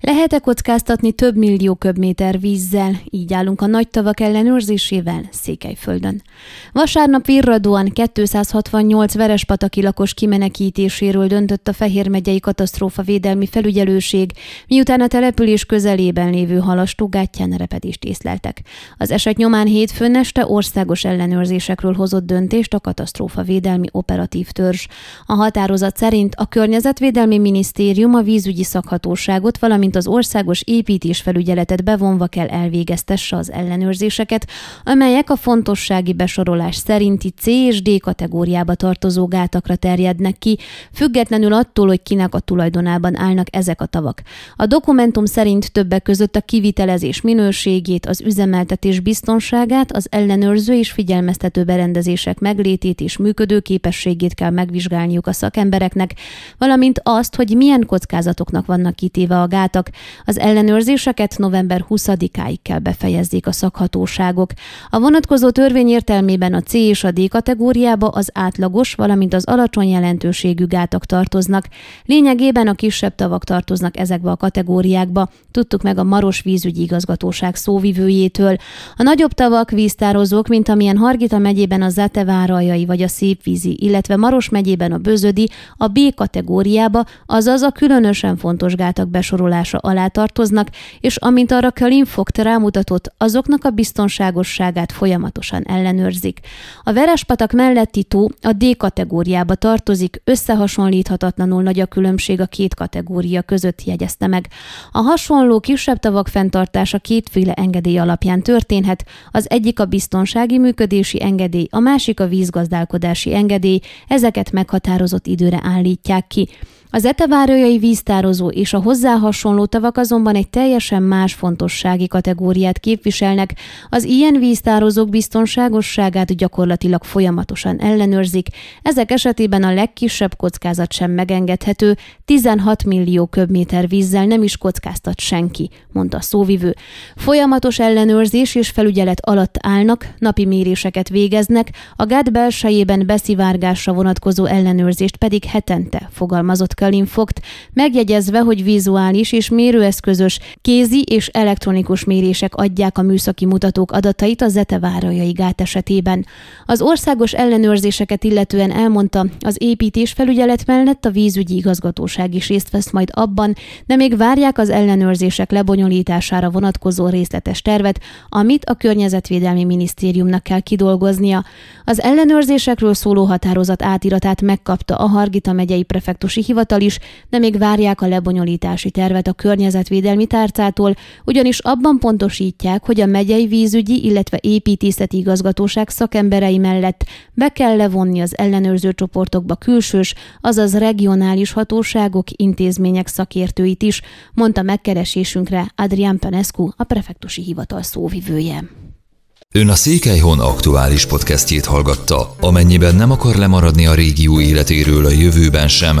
Lehet-e kockáztatni több millió köbméter vízzel? Így állunk a nagy tavak ellenőrzésével Székelyföldön. Vasárnap virradóan 268 verespataki lakos kimenekítéséről döntött a Fehér megyei katasztrófa védelmi felügyelőség, miután a település közelében lévő halastó gátján repedést észleltek. Az eset nyomán hétfőn este országos ellenőrzésekről hozott döntést a katasztrófa védelmi operatív törzs. A határozat szerint a Környezetvédelmi Minisztérium a vízügyi szakhatóságot, valamint az országos építésfelügyeletet bevonva kell elvégeztesse az ellenőrzéseket, amelyek a fontossági besorolás szerinti C és D kategóriába tartozó gátakra terjednek ki, függetlenül attól, hogy kinek a tulajdonában állnak ezek a tavak. A dokumentum szerint többek között a kivitelezés minőségét, az üzemeltetés biztonságát, az ellenőrző és figyelmeztető berendezések meglétét és működőképességét kell megvizsgálniuk a szakembereknek, valamint azt, hogy milyen kockázatoknak vannak kitéve a gátak. Az ellenőrzéseket november 20-áig kell befejezzék a szakhatóságok. A vonatkozó törvény értelmében a C és a D kategóriába az átlagos, valamint az alacsony jelentőségű gátak tartoznak. Lényegében a kisebb tavak tartoznak ezekbe a kategóriákba, tudtuk meg a Maros vízügyi igazgatóság szóvivőjétől. A nagyobb tavak víztározók, mint amilyen Hargita megyében a Zetevárajai vagy a Szépvízi, illetve Maros megyében a Bözödi, a B kategóriába, azaz a különösen fontos gátak besorolása alá tartoznak, és amint arra Kalim Fogt rámutatott, azoknak a biztonságosságát folyamatosan ellenőrzik. A Verespatak melletti tó a D kategóriába tartozik, összehasonlíthatatlanul nagy a különbség a két kategória között jegyezte meg. A hasonló kisebb tavak fenntartása kétféle engedély alapján történhet, az egyik a biztonsági működési engedély, a másik a vízgazdálkodási engedély, ezeket meghatározott időre állítják ki. Az etevárőjei víztározó és a hozzá hasonló tavak azonban egy teljesen más fontossági kategóriát képviselnek. Az ilyen víztározók biztonságosságát gyakorlatilag folyamatosan ellenőrzik. Ezek esetében a legkisebb kockázat sem megengedhető, 16 millió köbméter vízzel nem is kockáztat senki, mondta a szóvivő. Folyamatos ellenőrzés és felügyelet alatt állnak, napi méréseket végeznek, a gát belsejében beszivárgásra vonatkozó ellenőrzést pedig hetente fogalmazott Kalin Fogt, megjegyezve, hogy vizuális és mérőeszközös, kézi és elektronikus mérések adják a műszaki mutatók adatait a Zetevárajai gát esetében. Az országos ellenőrzéseket illetően elmondta, az építés felügyelet mellett a vízügyi igazgatóság is részt vesz majd abban, de még várják az ellenőrzések lebonyolítására vonatkozó részletes tervet, amit a Környezetvédelmi Minisztériumnak kell kidolgoznia. Az ellenőrzésekről szóló határozat átiratát megkapta a Hargita megyei prefektusi hivatal, hivatal is, de még várják a lebonyolítási tervet a környezetvédelmi tárcától, ugyanis abban pontosítják, hogy a megyei vízügyi, illetve építészeti igazgatóság szakemberei mellett be kell levonni az ellenőrző csoportokba külsős, azaz regionális hatóságok, intézmények szakértőit is, mondta megkeresésünkre Adrián Penescu, a prefektusi hivatal szóvivője. Ön a Székelyhon aktuális podcastjét hallgatta. Amennyiben nem akar lemaradni a régió életéről a jövőben sem,